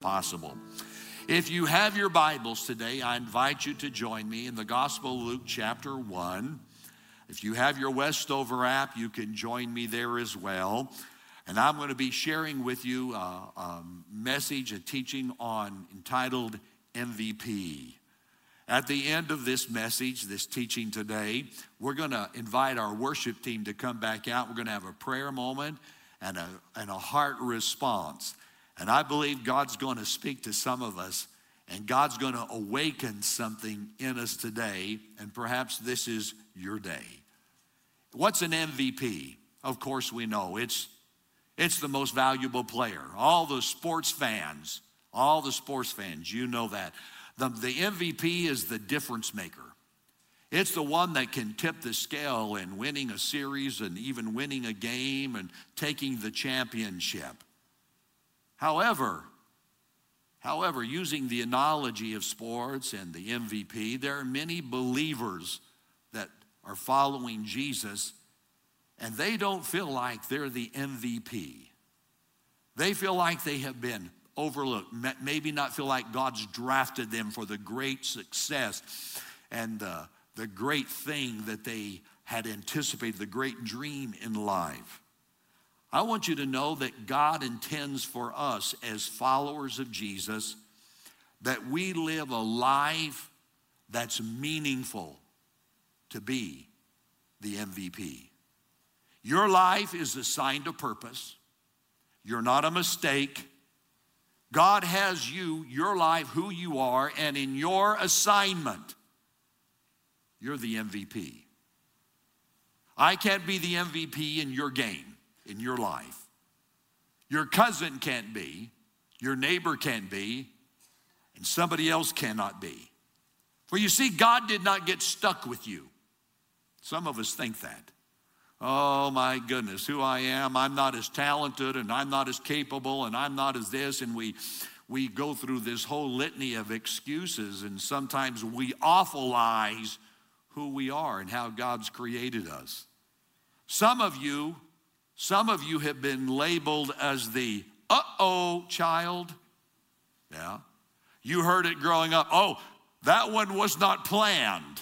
possible. If you have your Bibles today, I invite you to join me in the Gospel of Luke chapter 1. If you have your Westover app, you can join me there as well. And I'm going to be sharing with you a, a message, a teaching on entitled MVP. At the end of this message, this teaching today, we're going to invite our worship team to come back out. We're going to have a prayer moment and a, and a heart response. And I believe God's going to speak to some of us and God's going to awaken something in us today. And perhaps this is your day. What's an MVP? Of course, we know it's, it's the most valuable player. All the sports fans, all the sports fans, you know that. The, the MVP is the difference maker. It's the one that can tip the scale in winning a series and even winning a game and taking the championship. However, however, using the analogy of sports and the MVP, there are many believers that are following Jesus and they don't feel like they're the MVP. They feel like they have been overlooked, maybe not feel like God's drafted them for the great success and uh, the great thing that they had anticipated, the great dream in life. I want you to know that God intends for us as followers of Jesus that we live a life that's meaningful to be the MVP. Your life is assigned a purpose. You're not a mistake. God has you, your life, who you are, and in your assignment, you're the MVP. I can't be the MVP in your game in your life. Your cousin can't be, your neighbor can't be, and somebody else cannot be. For you see, God did not get stuck with you. Some of us think that. Oh my goodness, who I am, I'm not as talented and I'm not as capable and I'm not as this, and we we go through this whole litany of excuses, and sometimes we awfulize who we are and how God's created us. Some of you some of you have been labeled as the uh oh child. Yeah. You heard it growing up. Oh, that one was not planned.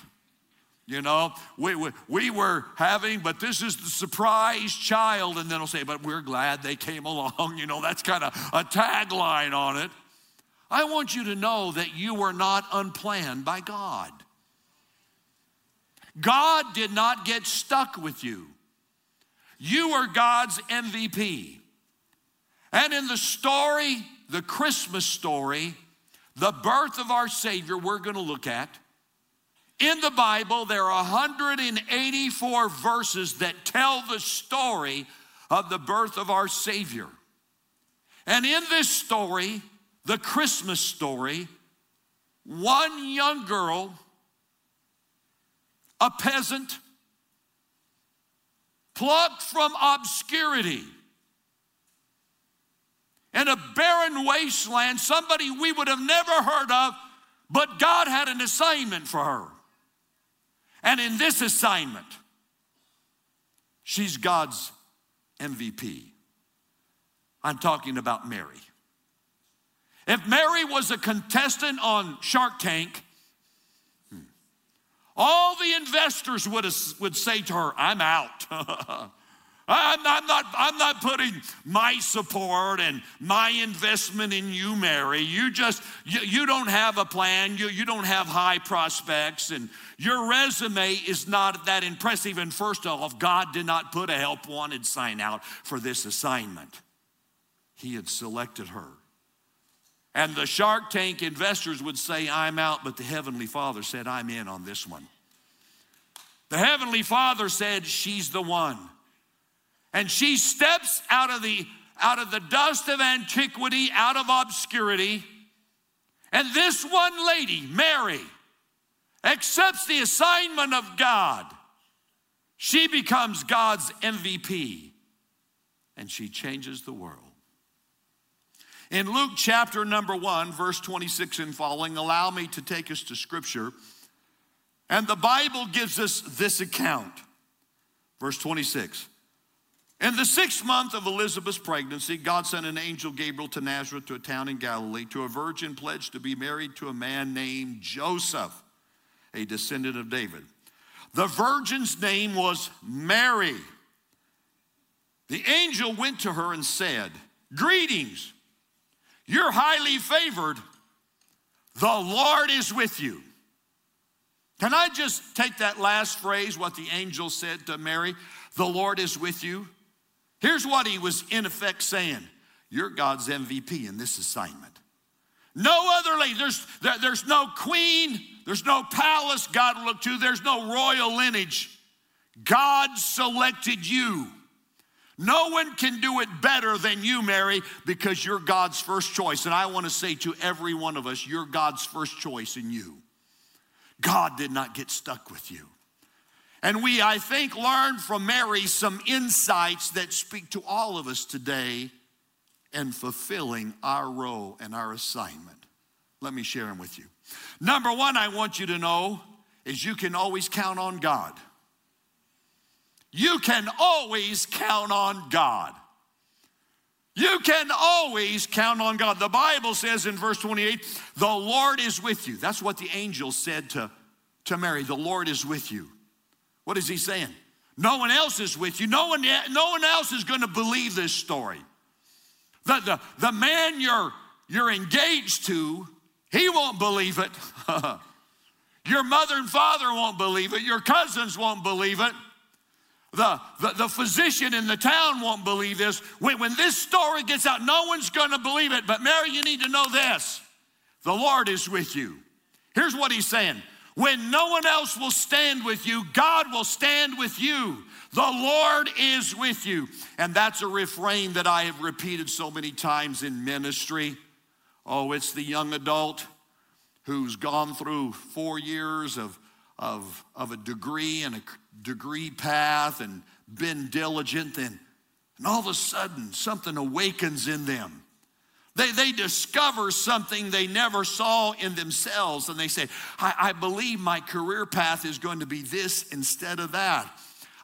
You know, we, we, we, were having, but this is the surprise child. And then they'll say, but we're glad they came along. You know, that's kind of a tagline on it. I want you to know that you were not unplanned by God. God did not get stuck with you. You are God's MVP. And in the story, the Christmas story, the birth of our Savior, we're going to look at. In the Bible, there are 184 verses that tell the story of the birth of our Savior. And in this story, the Christmas story, one young girl, a peasant, plucked from obscurity in a barren wasteland, somebody we would have never heard of, but God had an assignment for her. And in this assignment, she's God's MVP. I'm talking about Mary. If Mary was a contestant on Shark Tank, all the investors would, would say to her, I'm out. I'm, I'm, not, I'm not putting my support and my investment in you, Mary. You just, you, you don't have a plan. You, you don't have high prospects and your resume is not that impressive. And first of all, God did not put a help wanted sign out for this assignment. He had selected her. And the Shark Tank investors would say, I'm out, but the Heavenly Father said, I'm in on this one. The Heavenly Father said, She's the one. And she steps out of the out of the dust of antiquity, out of obscurity. And this one lady, Mary, accepts the assignment of God. She becomes God's MVP and she changes the world. In Luke chapter number 1, verse 26 and following, allow me to take us to scripture. And the Bible gives us this account. Verse 26 In the sixth month of Elizabeth's pregnancy, God sent an angel Gabriel to Nazareth to a town in Galilee to a virgin pledged to be married to a man named Joseph, a descendant of David. The virgin's name was Mary. The angel went to her and said, Greetings, you're highly favored. The Lord is with you. Can I just take that last phrase, what the angel said to Mary? The Lord is with you. Here's what he was in effect saying You're God's MVP in this assignment. No other lady, there's, there, there's no queen, there's no palace God will look to, there's no royal lineage. God selected you. No one can do it better than you, Mary, because you're God's first choice. And I want to say to every one of us, you're God's first choice in you. God did not get stuck with you. And we, I think, learned from Mary some insights that speak to all of us today in fulfilling our role and our assignment. Let me share them with you. Number one, I want you to know is you can always count on God. You can always count on God. You can always count on God. The Bible says in verse 28, the Lord is with you. That's what the angel said to, to Mary. The Lord is with you. What is he saying? No one else is with you. No one, no one else is going to believe this story. The, the, the man you're, you're engaged to, he won't believe it. Your mother and father won't believe it. Your cousins won't believe it. The, the, the, physician in the town won't believe this. When, when this story gets out, no one's going to believe it. But Mary, you need to know this the Lord is with you. Here's what he's saying when no one else will stand with you, God will stand with you. The Lord is with you. And that's a refrain that I have repeated so many times in ministry. Oh, it's the young adult who's gone through four years of, of, of a degree and a degree path and been diligent, and, and all of a sudden something awakens in them. They, they discover something they never saw in themselves, and they say, I, I believe my career path is going to be this instead of that.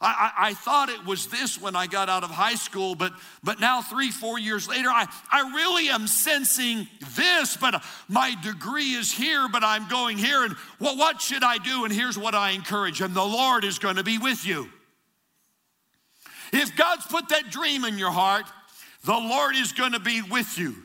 I, I, I, thought it was this when I got out of high school, but, but now, three, four years later, I, I really am sensing this, but my degree is here, but I'm going here. And well, what should I do? And here's what I encourage and the Lord is going to be with you. If God's put that dream in your heart, the Lord is going to be with you.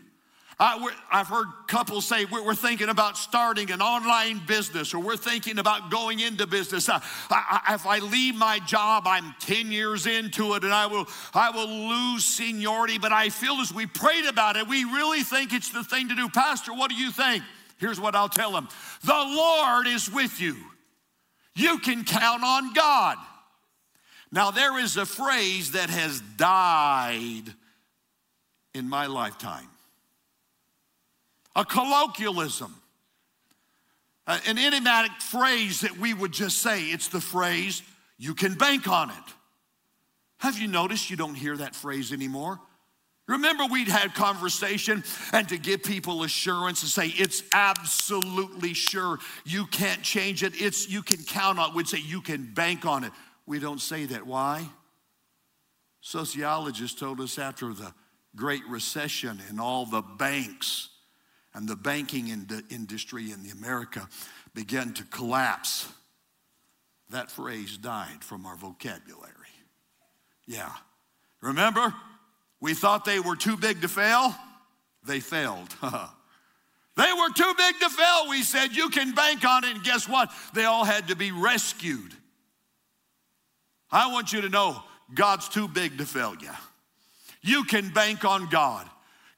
I, have heard couples say we're, thinking about starting an online business or we're thinking about going into business. I, I, if I leave my job, I'm 10 years into it and I will, I will lose seniority. But I feel as we prayed about it, we really think it's the thing to do. Pastor, what do you think? Here's what I'll tell them The Lord is with you. You can count on God. Now, there is a phrase that has died in my lifetime a colloquialism, an idiomatic phrase that we would just say. It's the phrase, you can bank on it. Have you noticed you don't hear that phrase anymore? Remember, we'd had conversation and to give people assurance and say, it's absolutely sure you can't change it. It's you can count on it. We'd say you can bank on it. We don't say that. Why? Sociologists told us after the Great Recession and all the banks and the banking industry in America began to collapse, that phrase died from our vocabulary. Yeah. Remember, we thought they were too big to fail. They failed. they were too big to fail. We said, you can bank on it. And guess what? They all had to be rescued. I want you to know God's too big to fail you. You can bank on God.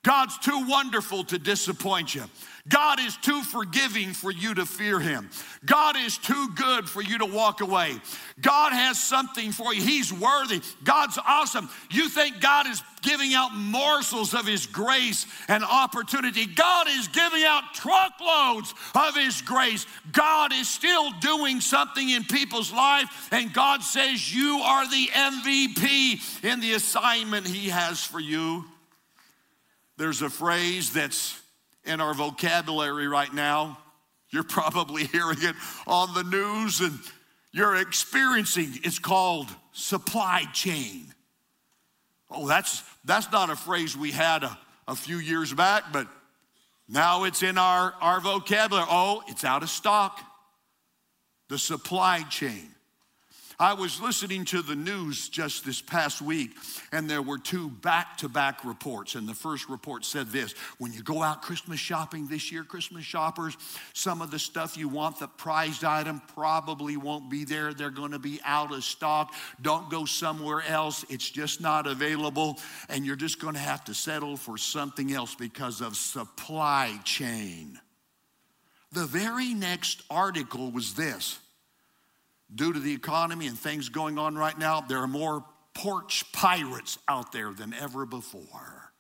God's too wonderful to disappoint you. God is too forgiving for you to fear him. God is too good for you to walk away. God has something for you. He's worthy. God's awesome. You think God is giving out morsels of his grace and opportunity. God is giving out truckloads of his grace. God is still doing something in people's life and God says you are the MVP in the assignment he has for you. There's a phrase that's in our vocabulary right now. You're probably hearing it on the news and you're experiencing it's called supply chain. Oh, that's, that's not a phrase we had a, a few years back, but now it's in our, our vocabulary. Oh, it's out of stock. The supply chain. I was listening to the news just this past week, and there were two back to back reports. And the first report said this When you go out Christmas shopping this year, Christmas shoppers, some of the stuff you want, the prized item, probably won't be there. They're going to be out of stock. Don't go somewhere else. It's just not available. And you're just going to have to settle for something else because of supply chain. The very next article was this due to the economy and things going on right now, there are more porch pirates out there than ever before.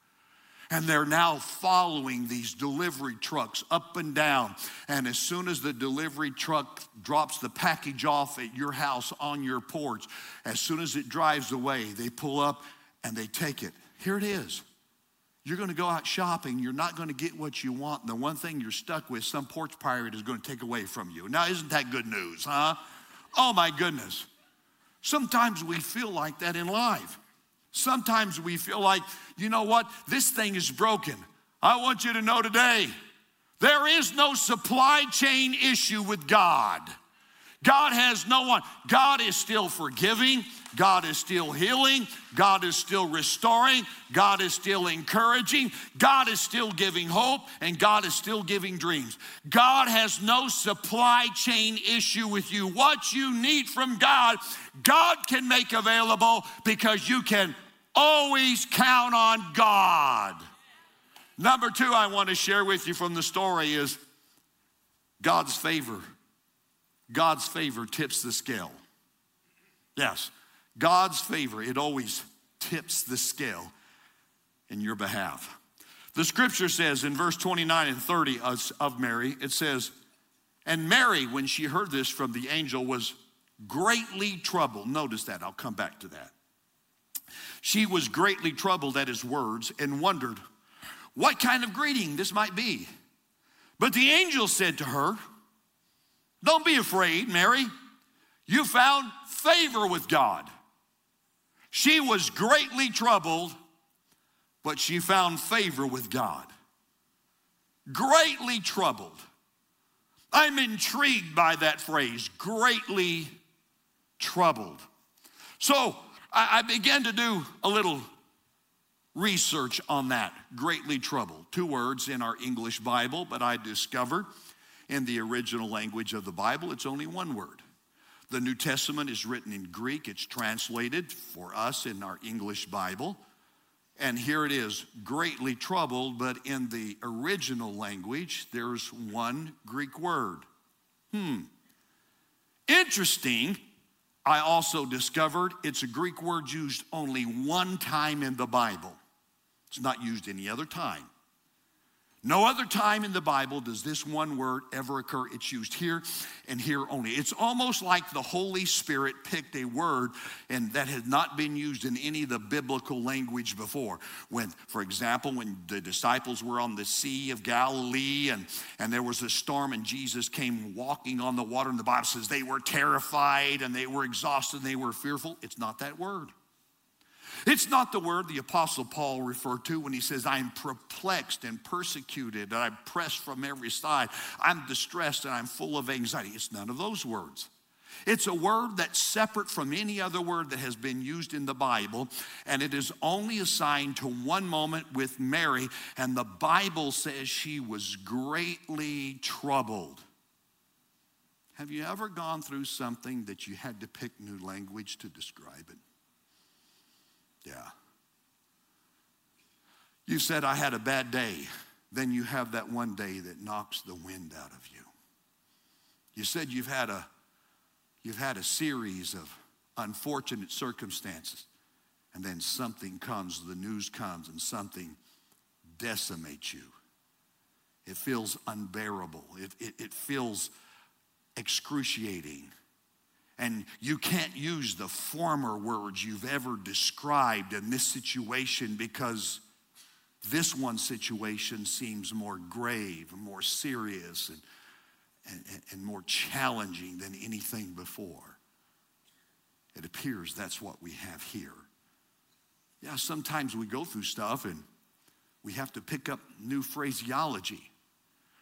And they're now following these delivery trucks up and down. And as soon as the delivery truck drops the package off at your house on your porch, as soon as it drives away, they pull up and they take it. Here it is. You're going to go out shopping, you're not going to get what you want. And the one thing you're stuck with, some porch pirate is going to take away from you. Now, isn't that good news, huh? Oh my goodness. Sometimes we feel like that in life. Sometimes we feel like, you know what, this thing is broken. I want you to know today, there is no supply chain issue with God. God has no one. God is still forgiving. God is still healing. God is still restoring. God is still encouraging. God is still giving hope. And God is still giving dreams. God has no supply chain issue with you. What you need from God, God can make available because you can always count on God. Number two, I want to share with you from the story is God's favor. God's favor tips the scale. Yes, God's favor, it always tips the scale in your behalf. The scripture says in verse 29 and 30 of Mary, it says, And Mary, when she heard this from the angel, was greatly troubled. Notice that, I'll come back to that. She was greatly troubled at his words and wondered what kind of greeting this might be. But the angel said to her, don't be afraid, Mary. You found favor with God. She was greatly troubled, but she found favor with God. Greatly troubled. I'm intrigued by that phrase, greatly troubled. So I, began to do a little research on that, greatly troubled. Two words in our English Bible, but I discovered in the original language of the Bible, it's only one word. The New Testament is written in Greek, it's translated for us in our English Bible. And here it is, greatly troubled, but in the original language, there's one Greek word. Hmm. Interesting, I also discovered it's a Greek word used only one time in the Bible. It's not used any other time. No other time in the Bible does this one word ever occur. It's used here and here only. It's almost like the Holy Spirit picked a word and that had not been used in any of the biblical language before. When, for example, when the disciples were on the Sea of Galilee and, and there was a storm and Jesus came walking on the water, and the Bible says they were terrified and they were exhausted and they were fearful. It's not that word. It's not the word the Apostle Paul referred to when he says, I'm perplexed and persecuted and I'm pressed from every side. I'm distressed and I'm full of anxiety. It's none of those words. It's a word that's separate from any other word that has been used in the Bible, and it is only assigned to one moment with Mary, and the Bible says she was greatly troubled. Have you ever gone through something that you had to pick new language to describe it? Yeah. You said, I had a bad day. Then you have that one day that knocks the wind out of you. You said you've had a, you've had a series of unfortunate circumstances. And then something comes, the news comes, and something decimates you. It feels unbearable. It, it, it feels excruciating. And you can't use the former words you've ever described in this situation because this one situation seems more grave, more serious, and, and, and more challenging than anything before. It appears that's what we have here. Yeah, sometimes we go through stuff and we have to pick up new phraseology.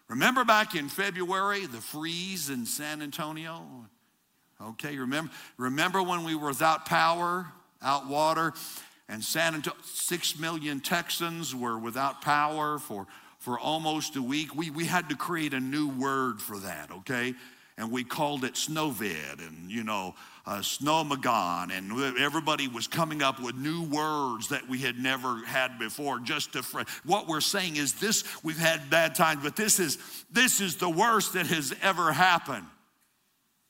Remember back in February, the freeze in San Antonio? Okay, remember, remember when we were without power, out water, and San Antonio, six million Texans were without power for, for almost a week? We, we had to create a new word for that, okay? And we called it snowvid and, you know, uh, snowmagon, and everybody was coming up with new words that we had never had before. Just to fr- what we're saying is this: we've had bad times, but this is this is the worst that has ever happened.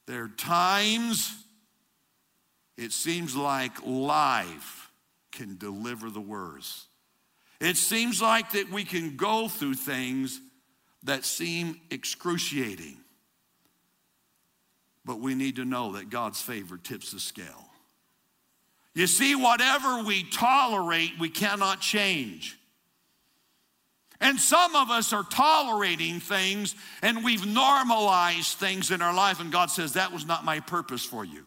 There are times it seems like life can deliver the worst. It seems like that we can go through things that seem excruciating. But we need to know that God's favor tips the scale. You see, whatever we tolerate, we cannot change. And some of us are tolerating things and we've normalized things in our life, and God says, That was not my purpose for you.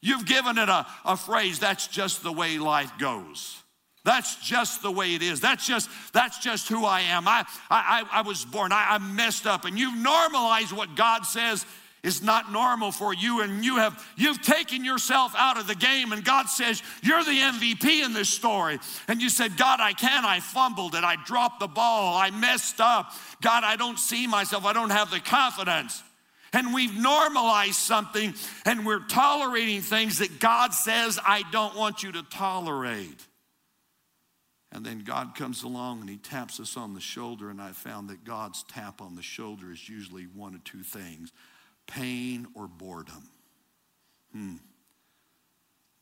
You've given it a, a phrase, that's just the way life goes. That's just the way it is. That's just, that's just who I am. I, I, I was born, I, I messed up, and you've normalized what God says is not normal for you and you have you've taken yourself out of the game and God says you're the MVP in this story. And you said God I can I fumbled it. I dropped the ball. I messed up. God I don't see myself. I don't have the confidence. And we've normalized something and we're tolerating things that God says I don't want you to tolerate. And then God comes along and he taps us on the shoulder and I found that God's tap on the shoulder is usually one of two things pain, or boredom. Hmm.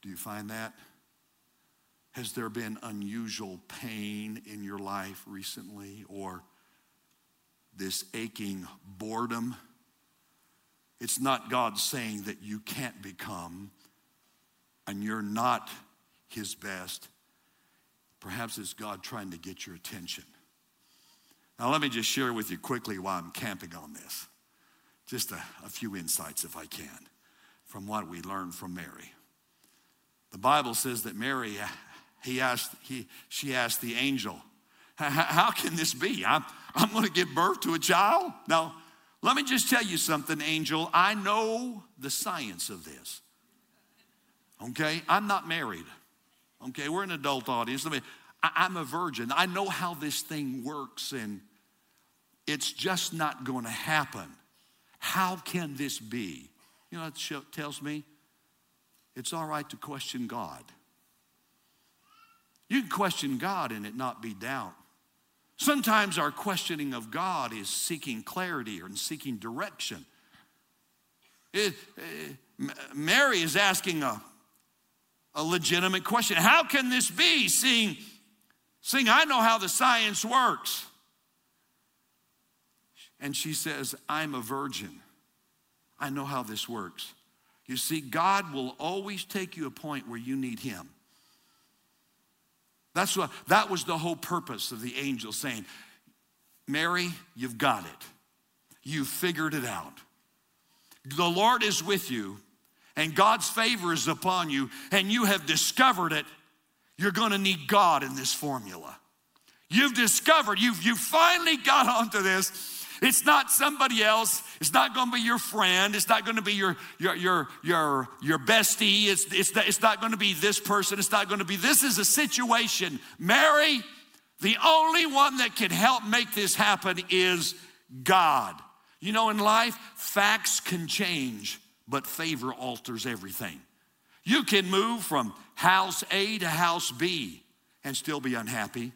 Do you find that? Has there been unusual pain in your life recently or this aching boredom? It's not God saying that you can't become and you're not His best. Perhaps it's God trying to get your attention. Now, let me just share with you quickly why I'm camping on this. Just a, a few insights, if I can, from what we learned from Mary. The Bible says that Mary, uh, he asked, he, she asked the angel, How can this be? I'm, I'm going to give birth to a child? Now, let me just tell you something, angel. I know the science of this. Okay? I'm not married. Okay? We're an adult audience. Let me, I, I'm a virgin. I know how this thing works, and it's just not going to happen. How can this be? You know what it tells me? It's all right to question God. You can question God and it not be doubt. Sometimes our questioning of God is seeking clarity or seeking direction. It, Mary is asking a, a legitimate question How can this be? Seeing, seeing I know how the science works. And she says, I'm a virgin. I know how this works. You see, God will always take you a point where you need Him. That's what that was the whole purpose of the angel saying, Mary, you've got it. You figured it out. The Lord is with you, and God's favor is upon you, and you have discovered it. You're gonna need God in this formula. You've discovered, you've, you finally got onto this it's not somebody else. It's not going to be your friend. It's not going to be your, your, your, your, your bestie. It's, it's, it's not going to be this person. It's not going to be, this is a situation. Mary, the only one that can help make this happen is God. You know, in life, facts can change, but favor alters everything. You can move from house A to house B and still be unhappy.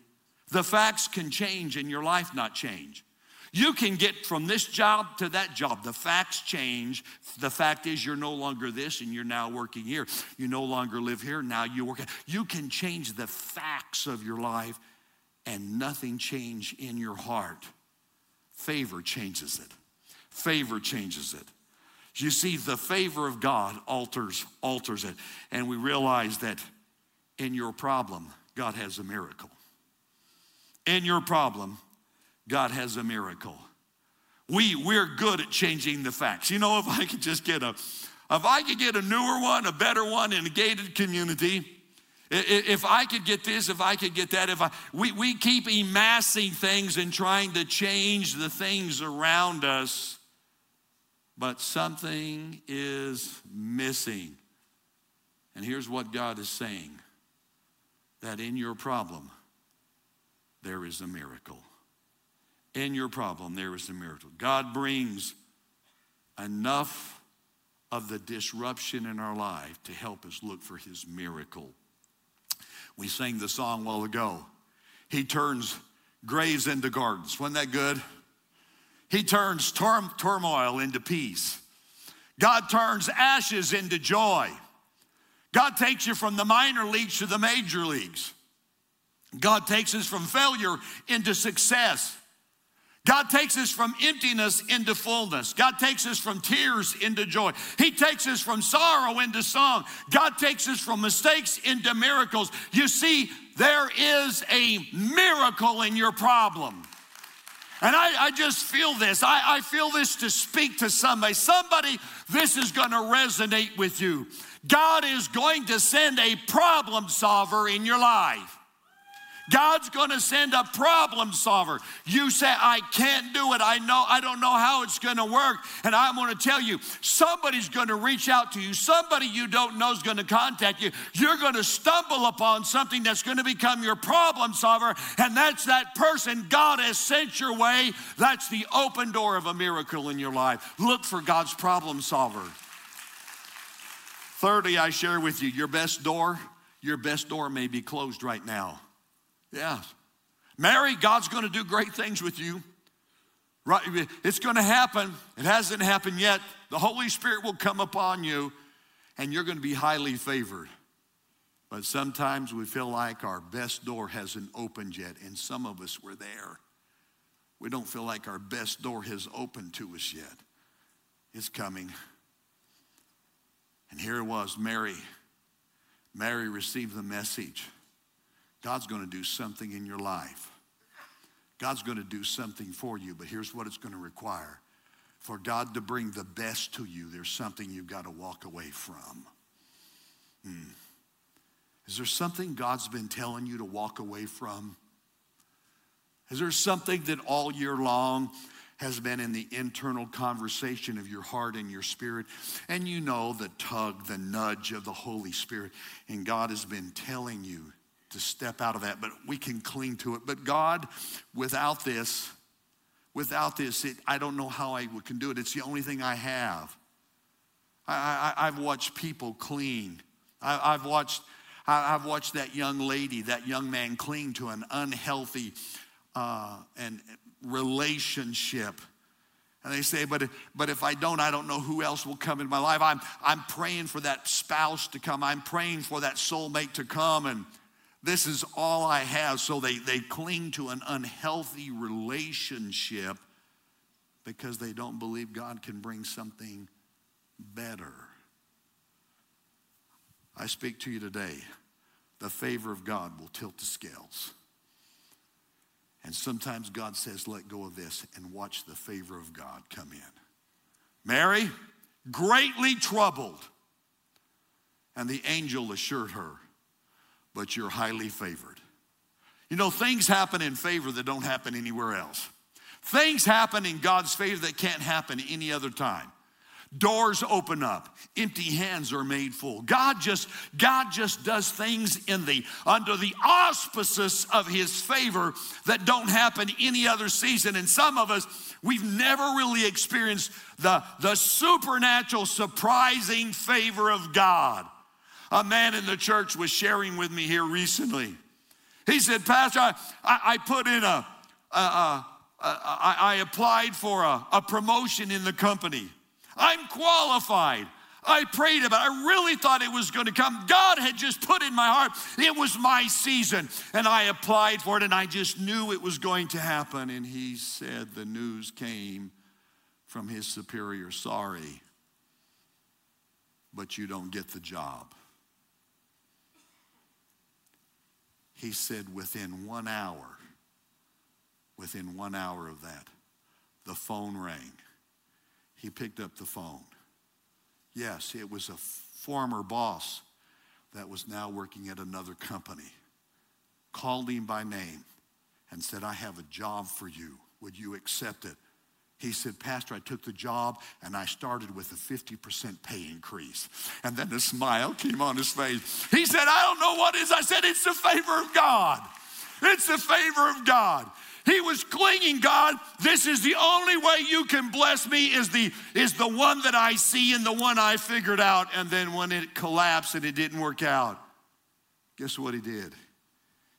The facts can change and your life not change. You can get from this job to that job. The facts change. The fact is, you're no longer this and you're now working here. You no longer live here, now you work. You can change the facts of your life and nothing change in your heart. Favor changes it. Favor changes it. You see, the favor of God alters, alters it. And we realize that in your problem, God has a miracle. In your problem, God has a miracle. We, we're good at changing the facts. You know, if I could just get a, if I could get a newer one, a better one in a gated community, If I could get this, if I could get that, if I, we, we keep amassing things and trying to change the things around us, but something is missing. And here's what God is saying that in your problem, there is a miracle. In your problem, there is a miracle. God brings enough of the disruption in our life to help us look for his miracle. We sang the song a while ago. He turns graves into gardens. Wasn't that good? He turns turmoil into peace. God turns ashes into joy. God takes you from the minor leagues to the major leagues. God takes us from failure into success. God takes us from emptiness into fullness. God takes us from tears into joy. He takes us from sorrow into song. God takes us from mistakes into miracles. You see, there is a miracle in your problem. And I, I just feel this. I, I feel this to speak to somebody. Somebody, this is going to resonate with you. God is going to send a problem solver in your life. God's going to send a problem solver. You say, I can't do it. I know, I don't know how it's going to work. And I'm going to tell you, somebody's going to reach out to you. Somebody you don't know is going to contact you. You're going to stumble upon something that's going to become your problem solver. And that's that person God has sent your way. That's the open door of a miracle in your life. Look for God's problem solver. Thirdly, I share with you your best door, your best door may be closed right now. Yeah. Mary, God's going to do great things with you. Right, it's going to happen. It hasn't happened yet. The Holy Spirit will come upon you and you're going to be highly favored. But sometimes we feel like our best door hasn't opened yet, and some of us were there. We don't feel like our best door has opened to us yet. It's coming. And here it was Mary. Mary received the message. God's going to do something in your life. God's going to do something for you, but here's what it's going to require. For God to bring the best to you, there's something you've got to walk away from. Hmm. Is there something God's been telling you to walk away from? Is there something that all year long has been in the internal conversation of your heart and your spirit? And you know the tug, the nudge of the Holy Spirit, and God has been telling you to step out of that, but we can cling to it. But God, without this, without this, it, I don't know how I can do it. It's the only thing I have. I, have watched people clean. I, have watched, I, have watched that young lady, that young man cling to an unhealthy uh, and relationship. And they say, but, but if I don't, I don't know who else will come in my life. I'm, I'm praying for that spouse to come. I'm praying for that soulmate to come. And this is all I have. So they, they cling to an unhealthy relationship because they don't believe God can bring something better. I speak to you today. The favor of God will tilt the scales. And sometimes God says, let go of this and watch the favor of God come in. Mary, greatly troubled. And the angel assured her, but you're highly favored. You know, things happen in favor that don't happen anywhere else. Things happen in God's favor that can't happen any other time. Doors open up, empty hands are made full. God just God just does things in the under the auspices of his favor that don't happen any other season. And some of us we've never really experienced the, the supernatural surprising favor of God. A man in the church was sharing with me here recently. He said, Pastor, I, I put in a, a, a, a I applied for a, a promotion in the company. I'm qualified. I prayed about it. I really thought it was going to come. God had just put in my heart, it was my season. And I applied for it and I just knew it was going to happen. And he said the news came from his superior sorry, but you don't get the job. He said, within one hour, within one hour of that, the phone rang. He picked up the phone. Yes, it was a former boss that was now working at another company called him by name and said, I have a job for you. Would you accept it? He said, Pastor, I took the job and I started with a 50% pay increase. And then a smile came on his face. He said, I don't know what is. I said, It's the favor of God. It's the favor of God. He was clinging, God, this is the only way you can bless me is the, is the one that I see and the one I figured out. And then when it collapsed and it didn't work out, guess what he did?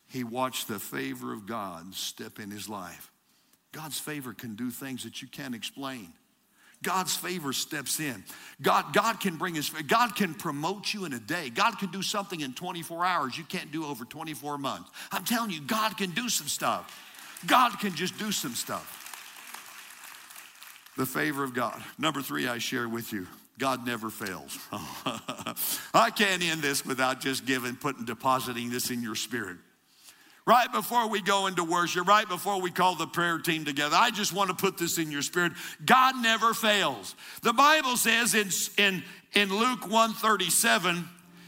He watched the favor of God step in his life. God's favor can do things that you can't explain. God's favor steps in. God, God can bring his God can promote you in a day. God can do something in 24 hours you can't do over 24 months. I'm telling you, God can do some stuff. God can just do some stuff. The favor of God. Number three, I share with you. God never fails. I can't end this without just giving, putting, depositing this in your spirit. Right before we go into worship, right before we call the prayer team together, I just want to put this in your spirit. God never fails. The Bible says in, in, in Luke 137,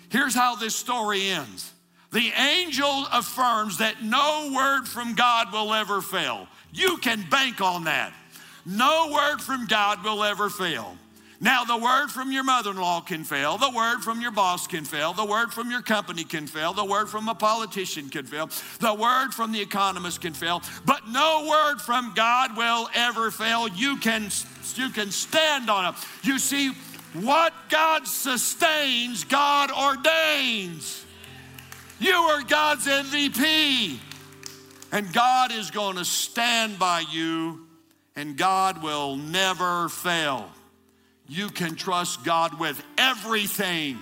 here's how this story ends. The angel affirms that no word from God will ever fail. You can bank on that. No word from God will ever fail. Now, the word from your mother in law can fail. The word from your boss can fail. The word from your company can fail. The word from a politician can fail. The word from the economist can fail. But no word from God will ever fail. You can, you can stand on it. You see, what God sustains, God ordains. You are God's MVP. And God is going to stand by you, and God will never fail you can trust God with everything.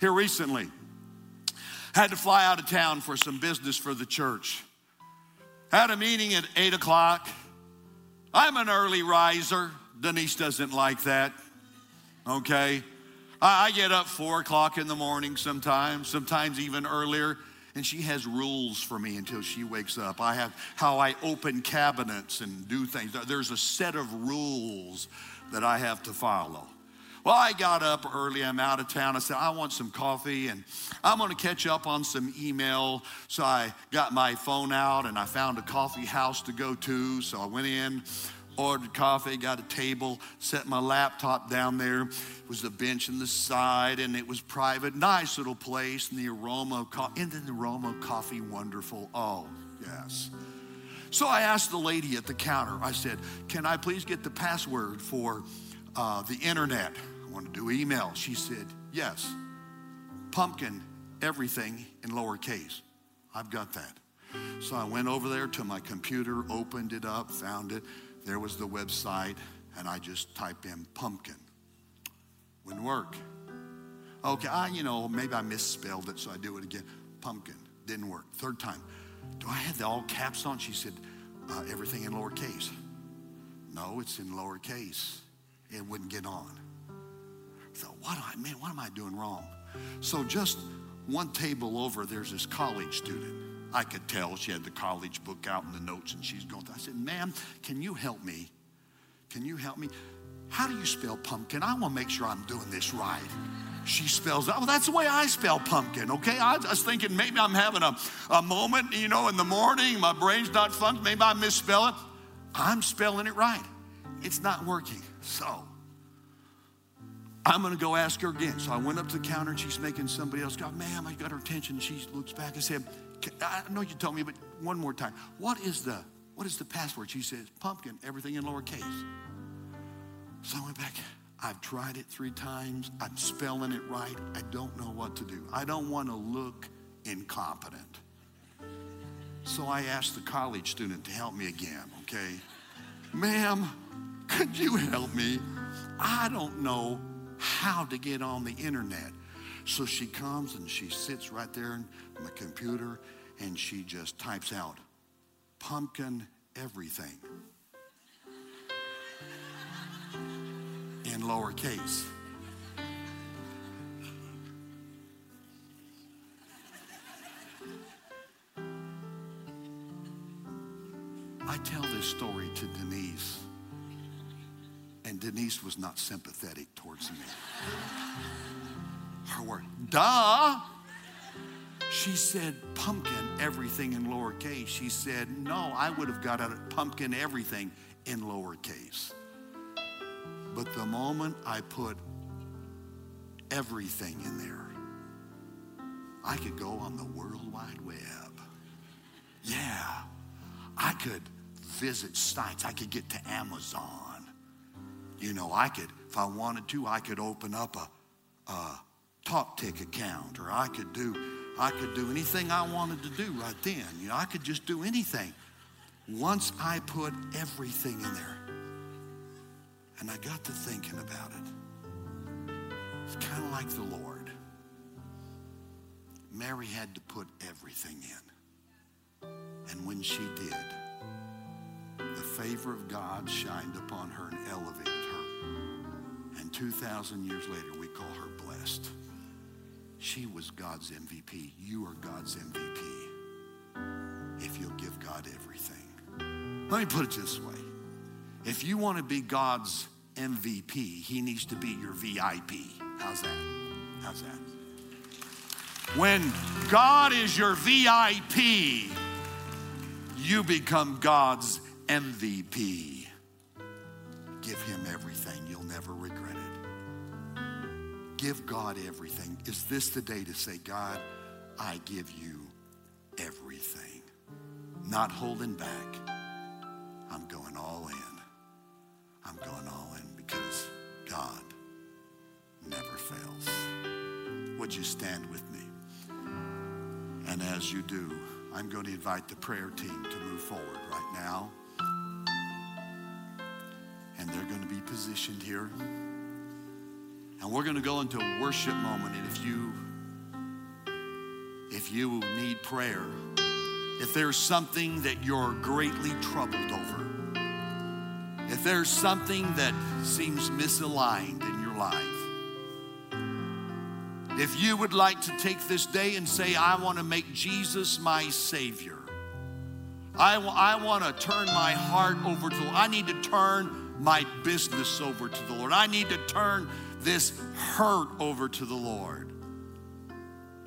Here recently, had to fly out of town for some business for the church. Had a meeting at 8 o'clock. I'm an early riser. Denise doesn't like that. Okay? I get up 4 o'clock in the morning sometimes, sometimes even earlier, and she has rules for me until she wakes up. I have how I open cabinets and do things. There's a set of rules that I have to follow. Well, I got up early. I'm out of town. I said, I want some coffee and I'm going to catch up on some email. So I got my phone out and I found a coffee house to go to. So I went in, ordered coffee, got a table, set my laptop down there. It was a bench in the side and it was private. Nice little place. And the aroma of coffee, then the aroma of coffee, wonderful. Oh, yes. So I asked the lady at the counter, I said, Can I please get the password for uh, the internet? I want to do email. She said, Yes. Pumpkin, everything in lowercase. I've got that. So I went over there to my computer, opened it up, found it. There was the website, and I just typed in pumpkin. Wouldn't work. Okay, I, you know, maybe I misspelled it, so I do it again. Pumpkin. Didn't work. Third time. Do I have the all caps on? She said, uh, Everything in lowercase. No, it's in lowercase. It wouldn't get on. I thought, what I, man, what am I doing wrong? So just one table over, there's this college student. I could tell she had the college book out in the notes and she's going through. I said, ma'am, can you help me? Can you help me? How do you spell pumpkin? I want to make sure I'm doing this right she spells out. Well, oh, that's the way I spell pumpkin, okay? I was thinking maybe I'm having a, a moment, you know, in the morning, my brain's not functioning, maybe I misspell it. I'm spelling it right. It's not working. So I'm gonna go ask her again. So I went up to the counter and she's making somebody else go, ma'am, I got her attention. She looks back and said, I know you told me, but one more time. What is the what is the password? She says, pumpkin, everything in lowercase. So I went back. I've tried it three times. I'm spelling it right. I don't know what to do. I don't want to look incompetent. So I asked the college student to help me again, okay? Ma'am, could you help me? I don't know how to get on the internet. So she comes and she sits right there in my computer and she just types out pumpkin everything. In lowercase. I tell this story to Denise, and Denise was not sympathetic towards me. Her word. Duh. She said, pumpkin, everything in lowercase. She said, no, I would have got a pumpkin, everything in lowercase. But the moment I put everything in there, I could go on the World Wide Web. Yeah, I could visit sites. I could get to Amazon. You know, I could, if I wanted to, I could open up a, a TikTok account, or I could do, I could do anything I wanted to do right then. You know, I could just do anything. Once I put everything in there, and I got to thinking about it. It's kind of like the Lord. Mary had to put everything in. And when she did, the favor of God shined upon her and elevated her. And 2,000 years later, we call her blessed. She was God's MVP. You are God's MVP if you'll give God everything. Let me put it this way if you want to be God's MVP, he needs to be your VIP. How's that? How's that? When God is your VIP, you become God's MVP. Give him everything. You'll never regret it. Give God everything. Is this the day to say, God, I give you everything? Not holding back. Fails. Would you stand with me? And as you do, I'm going to invite the prayer team to move forward right now. And they're going to be positioned here. And we're going to go into a worship moment. And if you if you need prayer, if there's something that you're greatly troubled over, if there's something that seems misaligned in your life, if you would like to take this day and say, I want to make Jesus my Savior, I, I want to turn my heart over to. I need to turn my business over to the Lord. I need to turn this hurt over to the Lord.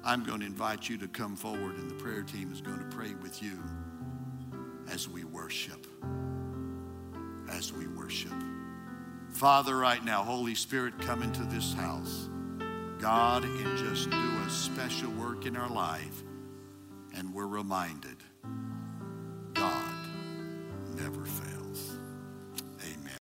I'm going to invite you to come forward, and the prayer team is going to pray with you as we worship. As we worship. Father, right now, Holy Spirit, come into this house. God, and just do a special work in our life. And we're reminded God never fails.